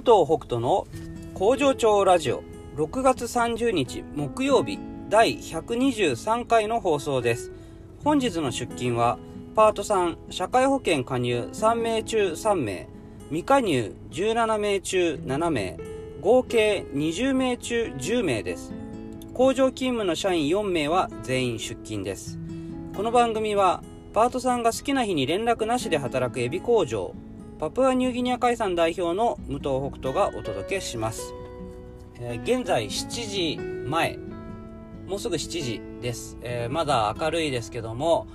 武藤北斗の工場長ラジオ6月30日木曜日第123回の放送です。本日の出勤はパート3社会保険加入3名中3名未加入17名中7名合計20名中10名です。工場勤務の社員4名は全員出勤です。この番組はパートさんが好きな日に連絡なしで働くエビ工場パプアニューギニア海産代表の武藤北斗がお届けします、えー、現在7時前。もうすぐ7時です、えー、まだ明るいですけども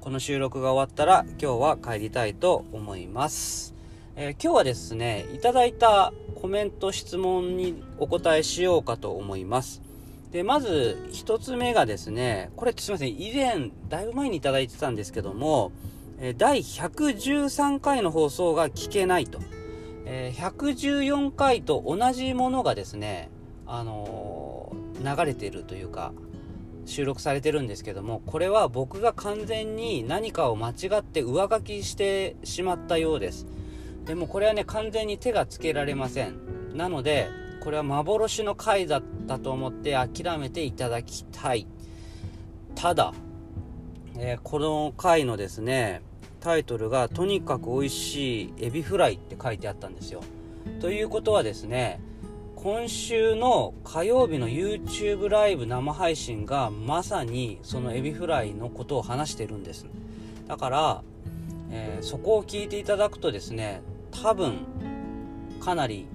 この収録が終わったら今日は帰りたいと思います、えー、今日はですねいただいたコメント質問にお答えしようかと思います。で、まず、一つ目がですね、これすいません、以前、だいぶ前にいただいてたんですけども、第113回の放送が聞けないと。114回と同じものがですね、あのー、流れてるというか、収録されてるんですけども、これは僕が完全に何かを間違って上書きしてしまったようです。でもこれはね、完全に手がつけられません。なので、これは幻の回だったと思って諦めていただきたい。ただ、えー、この回のですね、タイトルがとにかく美味しいエビフライって書いてあったんですよ。ということはですね、今週の火曜日の YouTube ライブ生配信がまさにそのエビフライのことを話してるんです。だから、えー、そこを聞いていただくとですね、多分かなり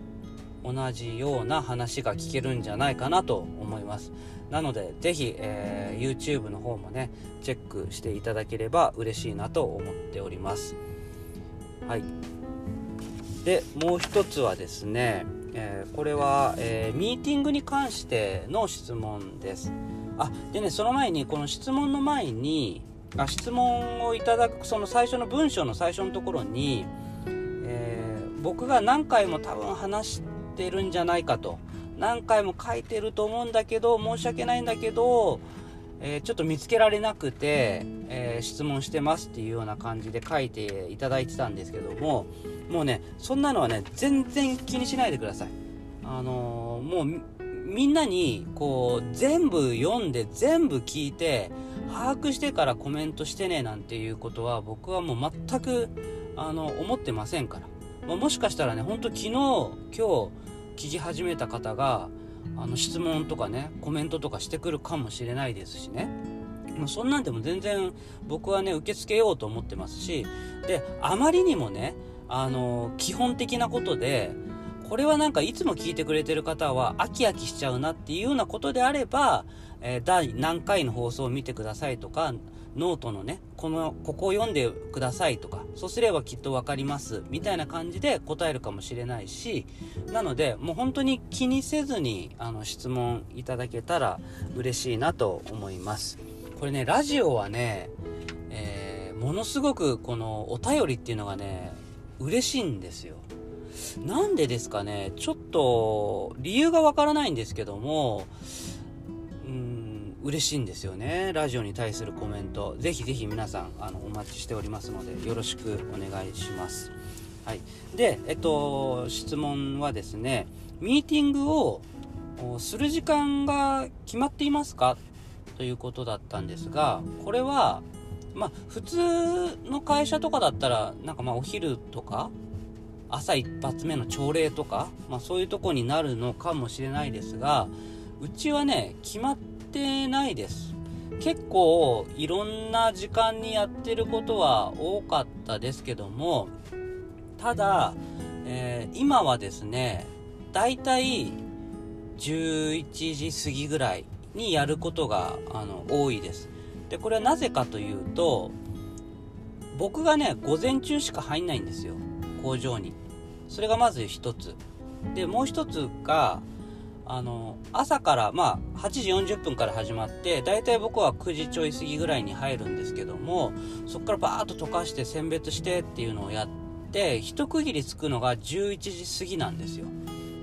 同じような話が聞けるんじゃないかなと思いますなのでぜひ、えー、YouTube の方もねチェックしていただければ嬉しいなと思っております。はい。でもう一つはですね、えー、これは、えー、ミーティングに関しての質問です。あでねその前にこの質問の前にあ質問をいただくその最初の文章の最初のところに、えー、僕が何回も多分話してるんじゃないかと何回も書いてると思うんだけど申し訳ないんだけど、えー、ちょっと見つけられなくて、えー、質問してますっていうような感じで書いていただいてたんですけどももうねそんなのはね全然気にしないでください。あのー、もうみんなにこう全部読んで全部聞いて把握してからコメントしてねなんていうことは僕はもう全くあの思ってませんから、まあ、もしかしたらねほんと昨日今日聞き始めた方があの質問とかねコメントとかしてくるかもしれないですしね。もうそんなんでも全然僕はね受け付けようと思ってますしであまりにもねあの基本的なことでこれはなんかいつも聞いてくれてる方は飽き飽きしちゃうなっていうようなことであれば、えー、第何回の放送を見てくださいとかノートのね、この、ここを読んでくださいとか、そうすればきっとわかります、みたいな感じで答えるかもしれないし、なので、もう本当に気にせずに、あの、質問いただけたら嬉しいなと思います。これね、ラジオはね、えー、ものすごくこのお便りっていうのがね、嬉しいんですよ。なんでですかね、ちょっと理由がわからないんですけども、嬉しいんですよね。ラジオに対するコメント。ぜひぜひ皆さんあのお待ちしておりますのでよろしくお願いします。はい。でえっと質問はですねミーティングをする時間が決まっていますか？ということだったんですがこれはまあ普通の会社とかだったらなんかまあお昼とか朝一発目の朝礼とか、まあ、そういうとこになるのかもしれないですがうちはね決まってないです。結構いろんな時間にやってることは多かったですけどもただ、えー、今はですねだいたい11時過ぎぐらいにやることがあの多いです。でこれはなぜかというと僕がね午前中しか入んないんですよ工場に。それがまず一つ。でもう一つがあの、朝から、まあ、8時40分から始まって、大体僕は9時ちょい過ぎぐらいに入るんですけども、そこからバーッと溶かして選別してっていうのをやって、一区切りつくのが11時過ぎなんですよ。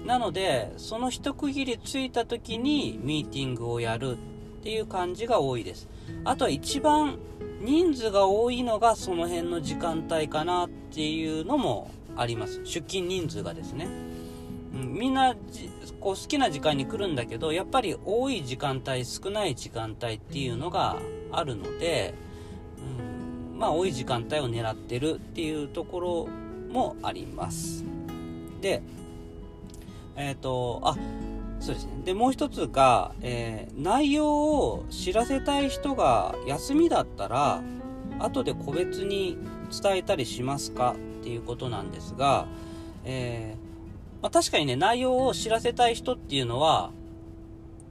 なので、その一区切りついた時にミーティングをやるっていう感じが多いです。あとは一番人数が多いのがその辺の時間帯かなっていうのもあります。出勤人数がですね。うん、みんなこう好きな時間に来るんだけどやっぱり多い時間帯少ない時間帯っていうのがあるので、うん、まあ多い時間帯を狙ってるっていうところもあります。でえっ、ー、とあそうですね。でもう一つが、えー、内容を知らせたい人が休みだったら後で個別に伝えたりしますかっていうことなんですが、えー、まあ、確かにね内容を知らせたい人っていうのは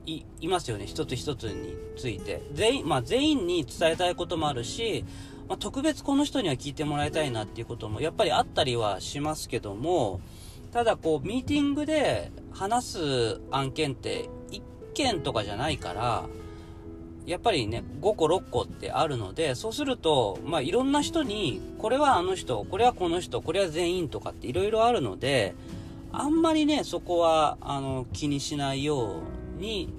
いいますよね。一つ一つについて。全員,、まあ、全員に伝えたいこともあるし、まあ、特別この人には聞いてもらいたいなっていうこともやっぱりあったりはしますけどもただこうミーティングで話す案件って1件とかじゃないからやっぱりね5個6個ってあるのでそうするとまあいろんな人にこれはあの人これはこの人これは全員とかっていろいろあるのであんまりねそこはあの気にしないように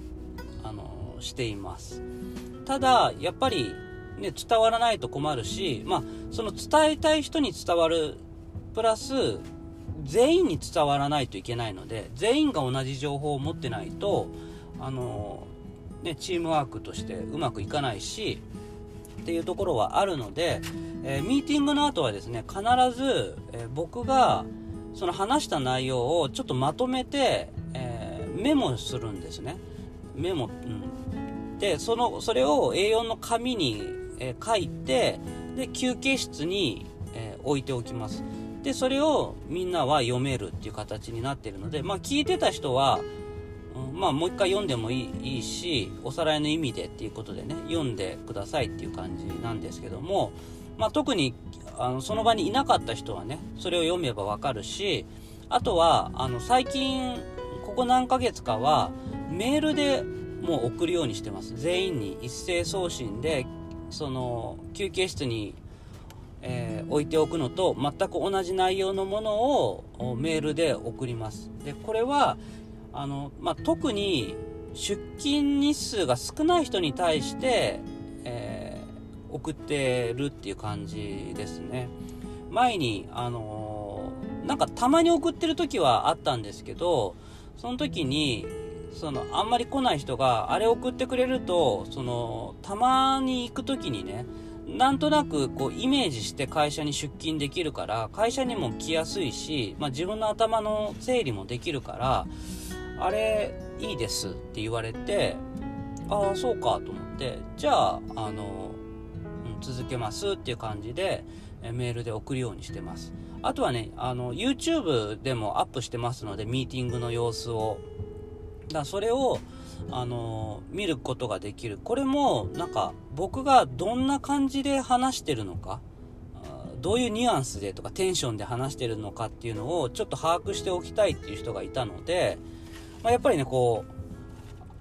あのしています。ただやっぱりね伝わらないと困るしまあその伝えたい人に伝わるプラス全員に伝わらないといけないので全員が同じ情報を持ってないとあのね、チームワークとしてうまくいかないしっていうところはあるので、えー、ミーティングの後はですね必ず、えー、僕がその話した内容をちょっとまとめて、えー、メモするんですね。メモ、うん、でそのそれを A4 の紙に、え書いてで休憩室に、え置いておきます。でそれをみんなは読めるっていう形になってるのでまあ聞いてた人はんまあもう一回読んでもいいいいしおさらいの意味でっていうことでね読んでくださいっていう感じなんですけども、まあ、特にあのその場にいなかった人はねそれを読めばわかるしあとはあの最近ここ何ヶ月かはメールでもう送るようにしてます。全員に一斉送信でその休憩室に、えー、置いておくのと全く同じ内容のものをメールで送ります。でこれはあの、まあ、特に出勤日数が少ない人に対して、送ってるっていう感じですね。前に、あのー、なんかたまに送ってる時はあったんですけど、その時に、その、あんまり来ない人が、あれ送ってくれると、その、たまに行く時にね、なんとなくこうイメージして会社に出勤できるから会社にも来やすいし、まあ、自分の頭の整理もできるからあれいいですって言われてああそうかと思ってじゃああの、続けますっていう感じでメールで送るようにしてます。あとはねあの YouTube でもアップしてますのでミーティングの様子を。だそれをあの見ることができる。これもなんか僕がどんな感じで話してるのかどういうニュアンスでとかテンションで話してるのかっていうのをちょっと把握しておきたいっていう人がいたのでまあ、やっぱりね、こ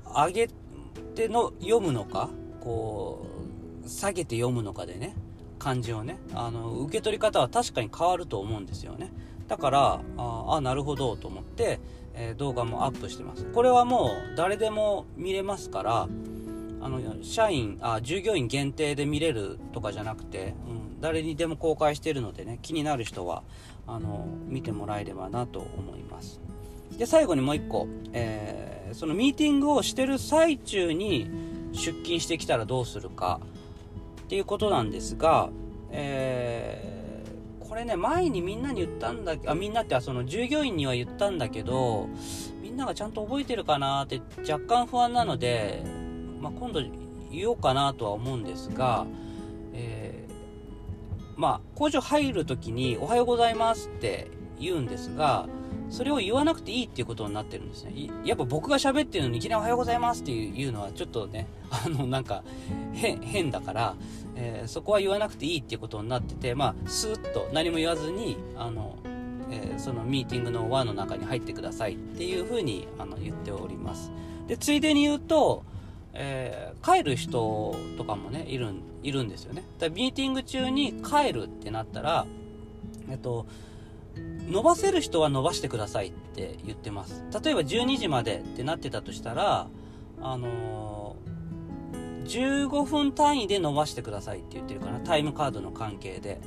う、上げての読むのか、こう、下げて読むのかでね、漢字をね、あの、受け取り方は確かに変わると思うんですよね。だから、ああ、なるほどと思って、えー、動画もアップしてます。これはもう誰でも見れますから、あの、社員、あ、従業員限定で見れるとかじゃなくて、うん、誰にでも公開してるのでね、気になる人は、あの、見てもらえればなと思います。で最後にもう1個、えー、そのミーティングをしてる最中に出勤してきたらどうするかっていうことなんですが、えー、これね前にみんなに言ったんだあみんなってその従業員には言ったんだけどみんながちゃんと覚えてるかなって若干不安なので、まあ、今度言おうかなとは思うんですが、えー、まあ工場入る時に「おはようございます」って言うんですがそれを言わなくていいっていうことになってるんですね。やっぱ僕が喋ってるのにいきなりおはようございますっていうのはちょっとね、あの、なんか変、だから、えー、そこは言わなくていいっていうことになってて、まあ、スーッと何も言わずに、あの、えー、そのミーティングの輪の中に入ってくださいっていうふうにあの言っております。で、ついでに言うと、えー、帰る人とかもね、いるいるんですよね。だミーティング中に帰るってなったら、えっと、伸ばせる人は伸ばしてくださいって言ってます。例えば12時までってなってたとしたらあのー、15分単位で伸ばしてくださいって言ってるかな。タイムカードの関係で。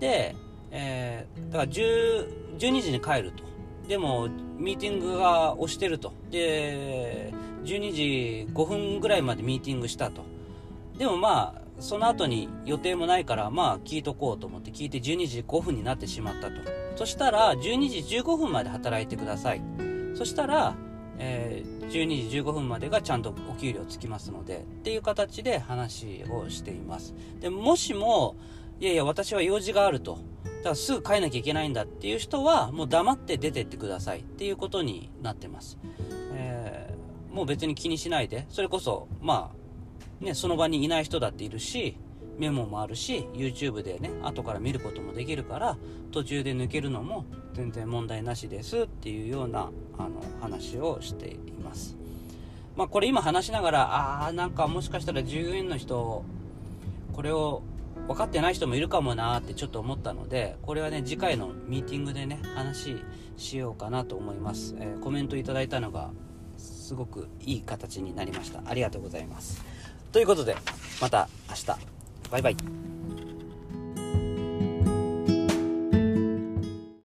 で、えー、だから10 12時に帰ると。でもミーティングが押してると。で12時5分ぐらいまでミーティングしたと。でもまあその後に予定もないからまあ聞いとこうと思って聞いて12時5分になってしまったと。そしたら12時15分まで働いてください。そしたら、えー、12時15分までがちゃんとお給料つきますのでっていう形で話をしています。でもしもいやいや私は用事があると。だからすぐ帰んなきゃいけないんだっていう人はもう黙って出てってください。っていうことになってます、えー、もう別に気にしないで。それこそまあねその場にいない人だっているしメモもあるし YouTube でね後から見ることもできるから途中で抜けるのも全然問題なしですっていうようなあの話をしています。まあこれ今話しながらああなんかもしかしたら従業員の人これを分かってない人もいるかもなーってちょっと思ったのでこれはね次回のミーティングでね話しようかなと思います、えー、コメントいただいたのがすごくいい形になりました。ありがとうございます。ということでまた明日。バイバイ。